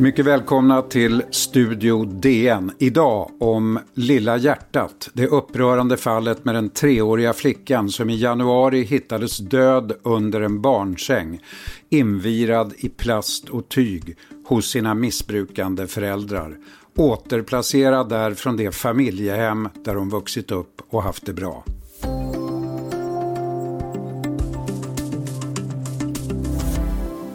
Mycket välkomna till Studio DN. Idag om Lilla hjärtat. Det upprörande fallet med den treåriga flickan som i januari hittades död under en barnsäng. Invirad i plast och tyg hos sina missbrukande föräldrar. Återplacerad där från det familjehem där hon vuxit upp och haft det bra.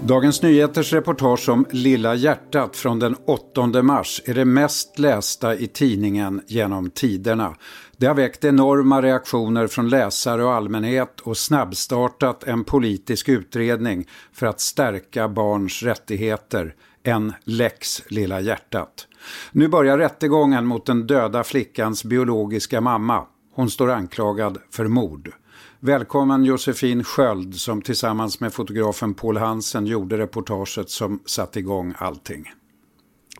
Dagens Nyheters reportage om Lilla hjärtat från den 8 mars är det mest lästa i tidningen genom tiderna. Det har väckt enorma reaktioner från läsare och allmänhet och snabbstartat en politisk utredning för att stärka barns rättigheter. En lex Lilla hjärtat. Nu börjar rättegången mot den döda flickans biologiska mamma. Hon står anklagad för mord. Välkommen Josefin Sköld som tillsammans med fotografen Paul Hansen gjorde reportaget som satte igång allting.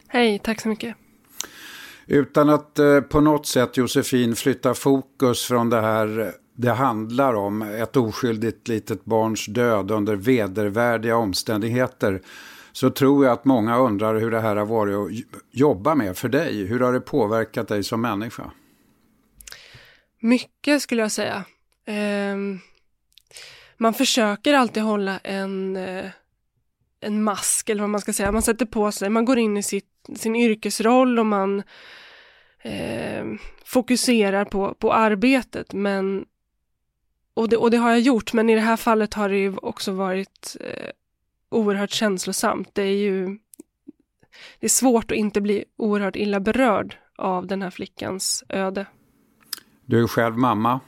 Hej, tack så mycket. Utan att eh, på något sätt Josefin flytta fokus från det här det handlar om, ett oskyldigt litet barns död under vedervärdiga omständigheter, så tror jag att många undrar hur det här har varit att jobba med för dig. Hur har det påverkat dig som människa? Mycket skulle jag säga. Eh, man försöker alltid hålla en, eh, en mask eller vad man ska säga. Man sätter på sig, man går in i sitt, sin yrkesroll och man eh, fokuserar på, på arbetet. Men, och, det, och det har jag gjort, men i det här fallet har det ju också varit eh, oerhört känslosamt. Det är ju det är svårt att inte bli oerhört illa berörd av den här flickans öde. Du är själv mamma.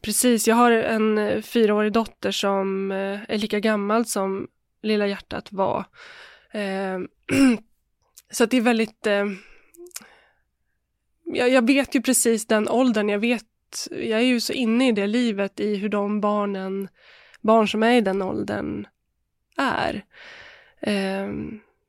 Precis, jag har en eh, fyraårig dotter som eh, är lika gammal som Lilla hjärtat var. Eh, så det är väldigt... Jag vet ju precis den åldern, jag vet, jag är ju så inne i det livet i hur de barnen, barn som är i den åldern är.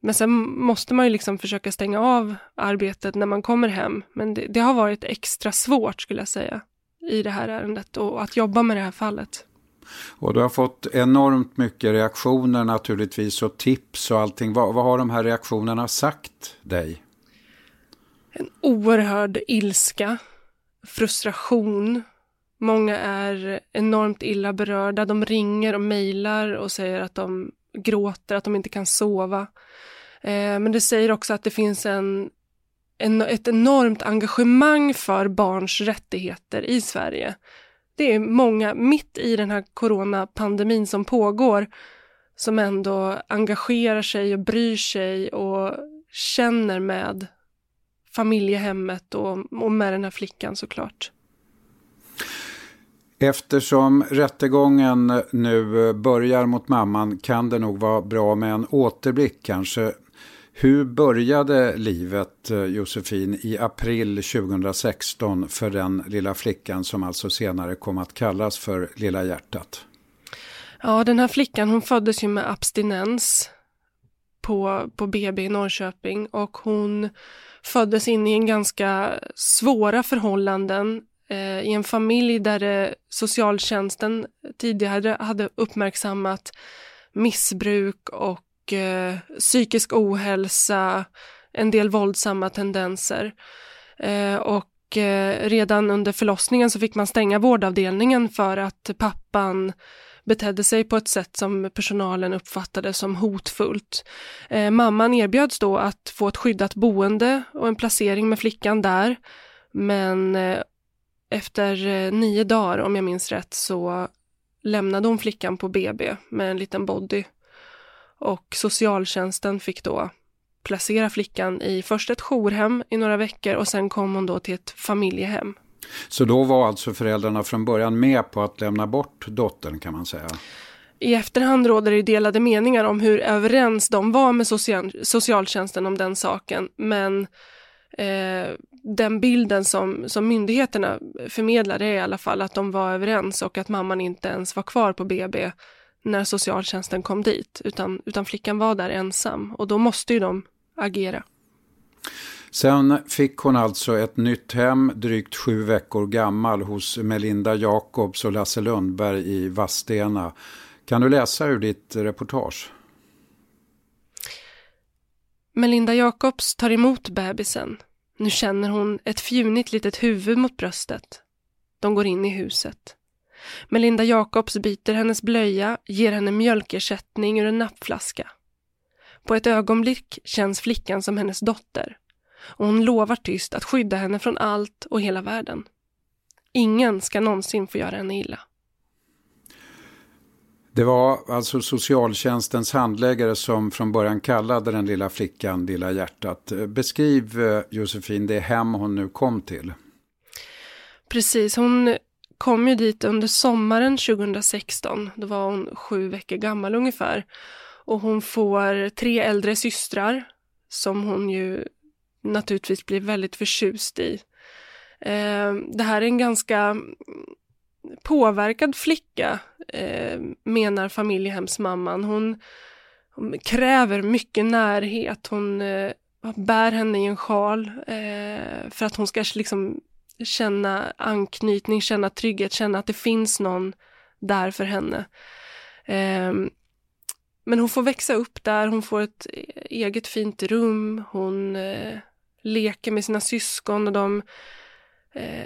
Men sen måste man ju liksom försöka stänga av arbetet när man kommer hem. Men det, det har varit extra svårt skulle jag säga i det här ärendet och att jobba med det här fallet. Och du har fått enormt mycket reaktioner naturligtvis och tips och allting. Vad, vad har de här reaktionerna sagt dig? En oerhörd ilska, frustration. Många är enormt illa berörda. De ringer och mejlar och säger att de gråter, att de inte kan sova. Eh, men det säger också att det finns en en, ett enormt engagemang för barns rättigheter i Sverige. Det är många, mitt i den här coronapandemin som pågår, som ändå engagerar sig och bryr sig och känner med familjehemmet och, och med den här flickan såklart. Eftersom rättegången nu börjar mot mamman kan det nog vara bra med en återblick kanske hur började livet, eh, Josefin, i april 2016 för den lilla flickan som alltså senare kom att kallas för Lilla hjärtat? Ja, den här flickan hon föddes ju med abstinens på, på BB i Norrköping och hon föddes in i en ganska svåra förhållanden Eh, i en familj där eh, socialtjänsten tidigare hade uppmärksammat missbruk och eh, psykisk ohälsa, en del våldsamma tendenser. Eh, och eh, redan under förlossningen så fick man stänga vårdavdelningen för att pappan betedde sig på ett sätt som personalen uppfattade som hotfullt. Eh, mamman erbjöds då att få ett skyddat boende och en placering med flickan där. Men efter eh, nio dagar, om jag minns rätt, så lämnade hon flickan på BB med en liten body och socialtjänsten fick då placera flickan i först ett jourhem i några veckor och sen kom hon då till ett familjehem. Så då var alltså föräldrarna från början med på att lämna bort dottern kan man säga? I efterhand råder det delade meningar om hur överens de var med social, socialtjänsten om den saken. Men eh, den bilden som, som myndigheterna förmedlade är i alla fall att de var överens och att mamman inte ens var kvar på BB när socialtjänsten kom dit, utan, utan flickan var där ensam och då måste ju de agera. Sen fick hon alltså ett nytt hem drygt sju veckor gammal hos Melinda Jakobs och Lasse Lundberg i Vastena. Kan du läsa ur ditt reportage? Melinda Jacobs tar emot bebisen. Nu känner hon ett fjunigt litet huvud mot bröstet. De går in i huset. Melinda Jacobs byter hennes blöja, ger henne mjölkersättning ur en nappflaska. På ett ögonblick känns flickan som hennes dotter och hon lovar tyst att skydda henne från allt och hela världen. Ingen ska någonsin få göra henne illa. Det var alltså socialtjänstens handläggare som från början kallade den lilla flickan Lilla hjärtat. Beskriv eh, Josefin det hem hon nu kom till. Precis, hon kom ju dit under sommaren 2016. Då var hon sju veckor gammal ungefär. Och hon får tre äldre systrar som hon ju naturligtvis blir väldigt förtjust i. Eh, det här är en ganska påverkad flicka, eh, menar familjehemsmamman. Hon, hon, kräver mycket närhet. Hon eh, bär henne i en sjal eh, för att hon ska liksom känna anknytning, känna trygghet, känna att det finns någon där för henne. Eh, men hon får växa upp där, hon får ett e-, eget fint rum, hon eh, leker med sina syskon och de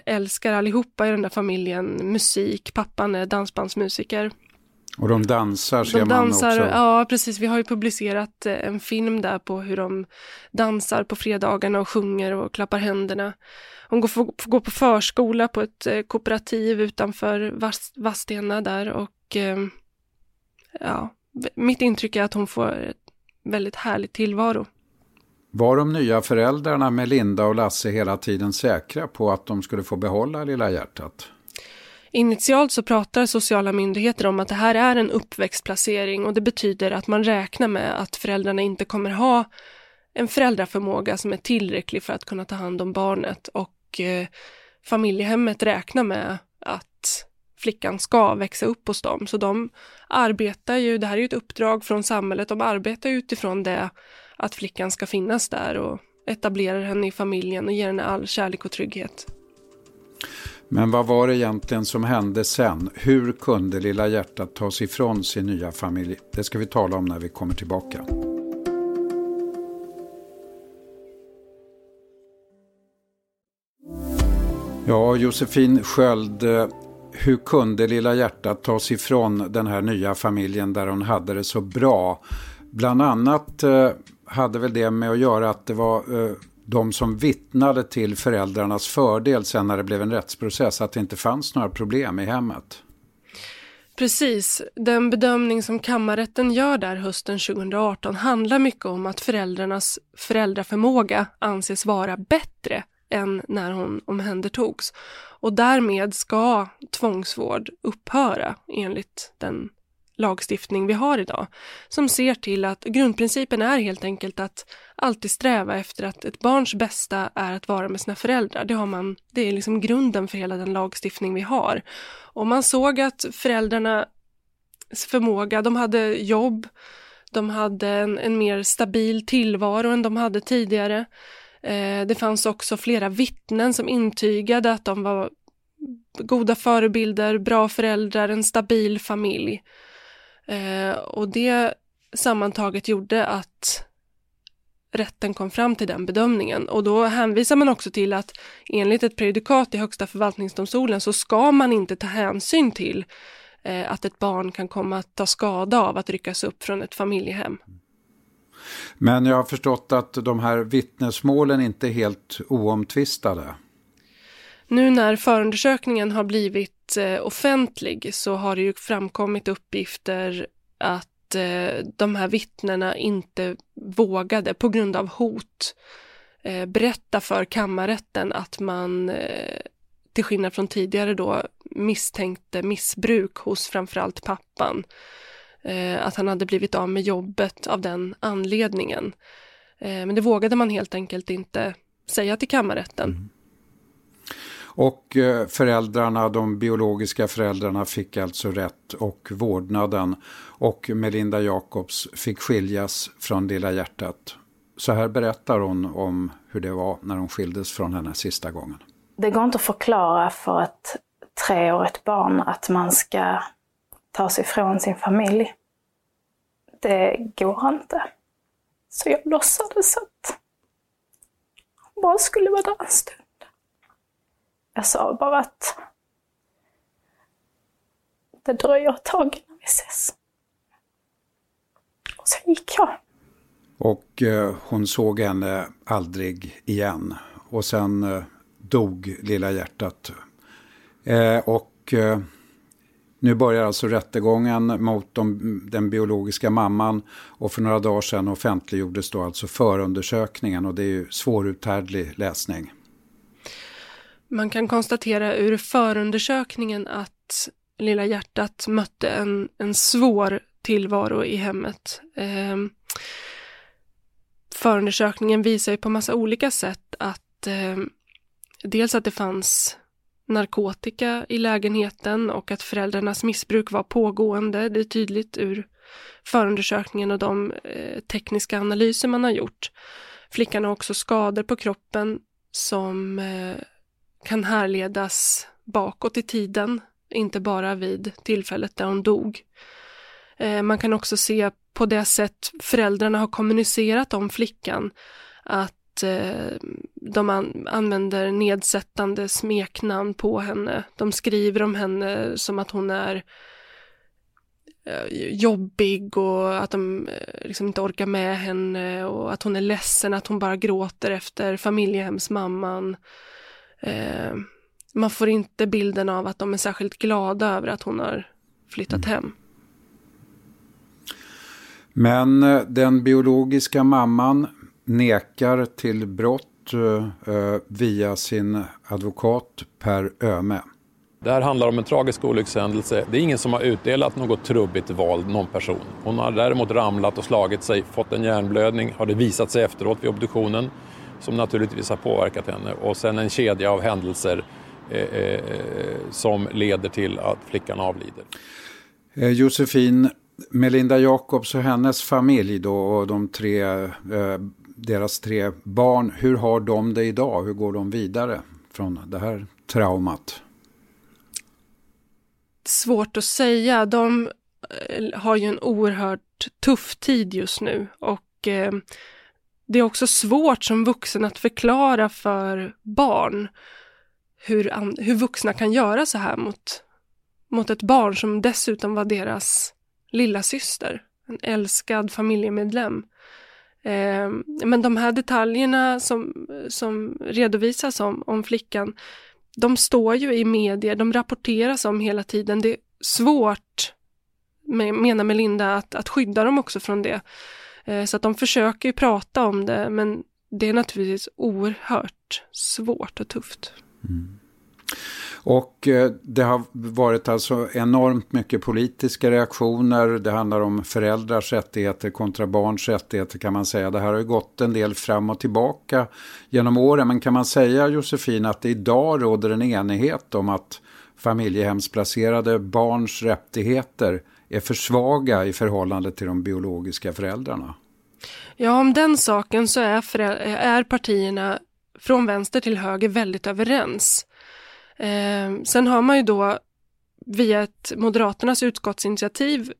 älskar allihopa i den där familjen musik. Pappan är dansbandsmusiker. Och de dansar ser de dansar, man också. Ja, precis. Vi har ju publicerat eh, en film där på hur de dansar på fredagarna och sjunger och klappar händerna. Hon går, går på förskola på ett eh, kooperativ utanför Vadstena där och eh, ja, mitt intryck är att hon får ett väldigt härlig tillvaro. Var de nya föräldrarna med Linda och Lasse hela tiden säkra på att de skulle få behålla Lilla hjärtat? Initialt så pratar sociala myndigheter om att det här är en uppväxtplacering och det betyder att man räknar med att föräldrarna inte kommer ha en föräldraförmåga som är tillräcklig för att kunna ta hand om barnet och eh, familjehemmet räknar med att flickan ska växa upp hos dem. Så de arbetar ju, det här är ju ett uppdrag från samhället, de arbetar utifrån det att flickan ska finnas där och etablerar henne i familjen och ger henne all kärlek och trygghet. Men vad var det egentligen som hände sen? Hur kunde lilla hjärtat ta sig ifrån sin nya familj? Det ska vi tala om när vi kommer tillbaka. Ja, Josefin Sköld, eh, hur kunde lilla hjärtat ta sig ifrån den här nya familjen där hon hade det så bra? Bland annat eh, hade väl det med att göra att det var eh, de som vittnade till föräldrarnas fördel sen när det blev en rättsprocess, att det inte fanns några problem i hemmet. Precis. Den bedömning som kammarrätten gör där hösten 2018 handlar mycket om att föräldrarnas föräldraförmåga anses vara bättre än när hon omhändertogs. Och därmed ska tvångsvård upphöra enligt den lagstiftning vi har idag som ser till att grundprincipen är helt enkelt att alltid sträva efter att ett barns bästa är att vara med sina föräldrar. Det, har man, det är liksom grunden för hela den lagstiftning vi har. Och man såg att föräldrarnas förmåga, de hade jobb, de hade en, en mer stabil tillvaro än de hade tidigare. Eh, det fanns också flera vittnen som intygade att de var goda förebilder, bra föräldrar, en stabil familj. Eh, och det sammantaget gjorde att rätten kom fram till den bedömningen och då hänvisar man också till att enligt ett prejudikat i Högsta förvaltningsdomstolen så ska man inte ta hänsyn till eh, att ett barn kan komma att ta skada av att ryckas upp från ett familjehem. Men jag har förstått att de här vittnesmålen inte är helt oomtvistade. Nu när förundersökningen har blivit eh, offentlig så har det ju framkommit uppgifter att eh, de här vittnena inte vågade på grund av hot eh, berätta för kammarrätten att man till skillnad från tidigare då misstänkte missbruk hos framförallt pappan. Att han hade blivit av med jobbet av den anledningen. Men det vågade man helt enkelt inte säga till kammarrätten. Mm. Och eh, föräldrarna, de biologiska föräldrarna fick alltså rätt och vårdnaden. Och Melinda Jacobs fick skiljas från Lilla hjärtat. så här berättar hon om hur det var när hon skildes från henne sista gången. Det går inte att förklara för ett treårigt barn att man ska ta sig ifrån sin familj. Det går inte. Så jag låtsades att hon bara skulle vara där en stund. Jag sa bara att det dröjer ett tag innan vi ses. Och sen gick jag. Och eh, hon såg henne aldrig igen. Och sen eh, dog lilla hjärtat. Eh, och eh, nu börjar alltså rättegången mot de, den biologiska mamman. Och för några dagar sedan offentliggjordes då alltså förundersökningen. Och det är ju svåruthärdlig läsning. Man kan konstatera ur förundersökningen att Lilla hjärtat mötte en, en svår tillvaro i hemmet. Eh, förundersökningen visar ju på massa olika sätt att eh, dels att det fanns narkotika i lägenheten och att föräldrarnas missbruk var pågående. Det är tydligt ur förundersökningen och de eh, tekniska analyser man har gjort. Flickan har också skador på kroppen som eh, kan härledas bakåt i tiden, inte bara vid tillfället där hon dog. Eh, man kan också se på det sätt föräldrarna har kommunicerat om flickan att eh, de använder nedsättande smeknamn på henne. De skriver om henne som att hon är eh, jobbig och att de liksom inte orkar med henne och att hon är ledsen, att hon bara gråter efter familjehemsmamman man får inte bilden av att de är särskilt glada över att hon har flyttat hem. Men eh, den biologiska mamman nekar till brott eh, via sin advokat Per Öme. Det här handlar om en tragisk olyckshändelse. Det är ingen som har utdelat något trubbigt våld, någon person. Hon har däremot ramlat och slagit sig, fått en hjärnblödning, har det visat sig efteråt vid obduktionen, som naturligtvis har påverkat henne. Och sen en kedja av händelser eh, eh, som leder till att flickan avlider. Eh, Josefin, Melinda Jacobs och hennes familj då och de tre, eh, deras tre barn, hur har de det idag? Hur går de vidare från det här traumat? Svårt att säga. De eh, har ju en oerhört tuff tid just nu och eh, det är också svårt som vuxen att förklara för barn hur, hur vuxna kan göra så här mot, mot ett barn som dessutom var deras lilla syster, en älskad familjemedlem. Eh, men de här detaljerna som, som redovisas om, om flickan, de står ju i medier, de rapporteras om hela tiden. Det är svårt, menar Melinda, att, att skydda dem också från det. Eh, så att de försöker ju prata om det, men det är naturligtvis oerhört svårt och tufft. Mm. Och eh, det har varit alltså enormt mycket politiska reaktioner. Det handlar om föräldrars rättigheter kontra barns rättigheter kan man säga. Det här har ju gått en del fram och tillbaka genom åren. Men kan man säga Josefin att det idag råder en enighet om att familjehemsplacerade barns rättigheter är för svaga i förhållande till de biologiska föräldrarna? Ja, om den saken så är, är partierna från vänster till höger väldigt överens. Eh, sen har man ju då via ett Moderaternas utskottsinitiativ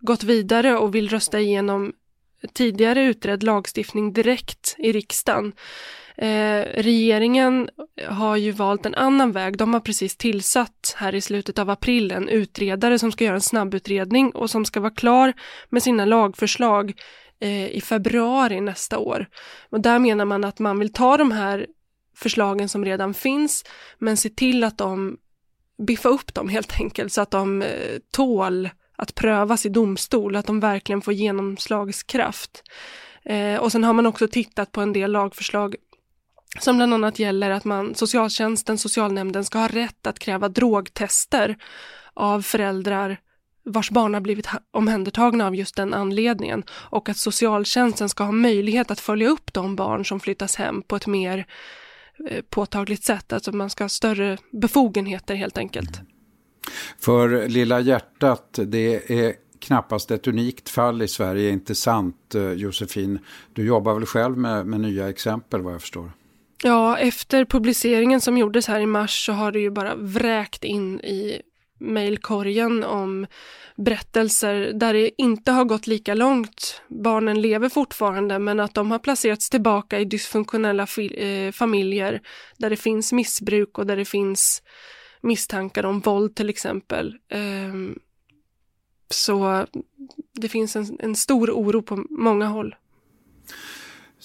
gått vidare och vill rösta igenom tidigare utredd lagstiftning direkt i riksdagen. Eh, regeringen har ju valt en annan väg. De har precis tillsatt här i slutet av april en utredare som ska göra en snabbutredning och som ska vara klar med sina lagförslag eh, i februari nästa år. Och där menar man att man vill ta de här förslagen som redan finns, men se till att de biffa upp dem helt enkelt så att de eh, tål att prövas i domstol, att de verkligen får genomslagskraft. Eh, och sen har man också tittat på en del lagförslag som bland annat gäller att man, socialtjänsten, socialnämnden ska ha rätt att kräva drogtester av föräldrar vars barn har blivit omhändertagna av just den anledningen och att socialtjänsten ska ha möjlighet att följa upp de barn som flyttas hem på ett mer eh, påtagligt sätt. Alltså man ska ha större befogenheter helt enkelt. För Lilla hjärtat, det är knappast ett unikt fall i Sverige, inte sant eh, Josefin? Du jobbar väl själv med, med nya exempel vad jag förstår? Ja, efter publiceringen som gjordes här i mars så har det ju bara vräkt in i mejlkorgen om berättelser där det inte har gått lika långt. Barnen lever fortfarande men att de har placerats tillbaka i dysfunktionella eh, familjer där det finns missbruk och där det finns misstankar om våld till exempel. Ehm, så det finns en, en stor oro på många håll.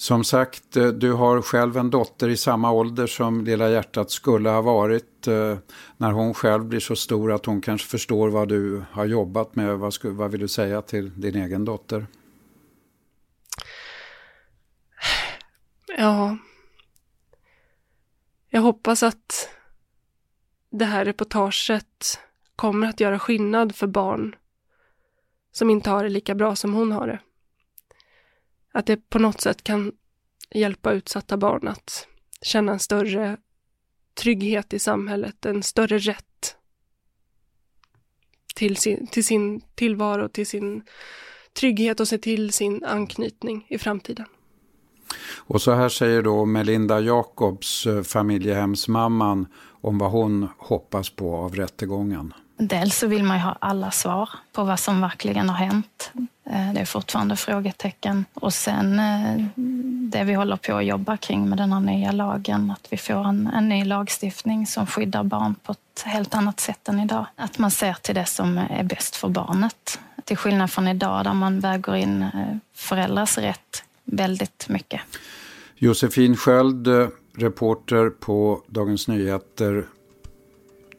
Som sagt, eh, du har själv en dotter i samma ålder som Lilla hjärtat skulle ha varit. Eh, när hon själv blir så stor att hon kanske förstår vad du har jobbat med. Vad, skulle, vad vill du säga till din egen dotter? Ja. Jag hoppas att det här reportaget kommer att göra skillnad för barn som inte har det lika bra som hon har det. Att det på något sätt kan hjälpa utsatta barn att känna en större trygghet i samhället, en större rätt till sin, till sin tillvaro, till sin trygghet och se till sin anknytning i framtiden. Och så här säger då Melinda Jacobs, eh, familjehemsmamman, om vad hon hoppas på av rättegången. Dels så vill man ju ha alla svar på vad som verkligen har hänt. Eh, det är fortfarande frågetecken. Och sen eh, det vi håller på att jobba kring med den här nya lagen, att vi får en, en ny lagstiftning som skyddar barn på ett helt annat sätt än idag. Att man ser till det som är bäst för barnet. Till skillnad från idag där man väger in eh, föräldrars rätt väldigt mycket. Josefin Sköld, reporter på Dagens Nyheter.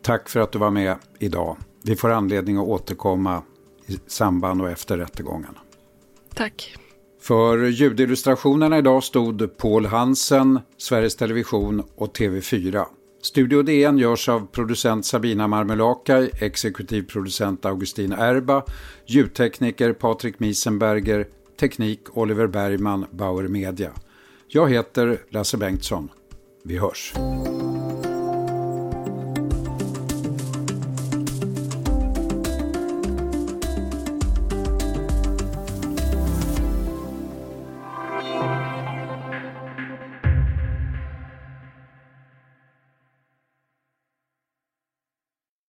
Tack för att du var med idag. Vi får anledning att återkomma i samband och efter rättegången. Tack. För ljudillustrationerna idag stod Paul Hansen, Sveriges Television och TV4. Studio DN görs av producent Sabina Marmelakai, exekutiv producent Augustin Erba, ljudtekniker Patrik Miesenberger, teknik Oliver Bergman, Bauer Media. Jag heter Lasse Bengtsson. Vi hörs.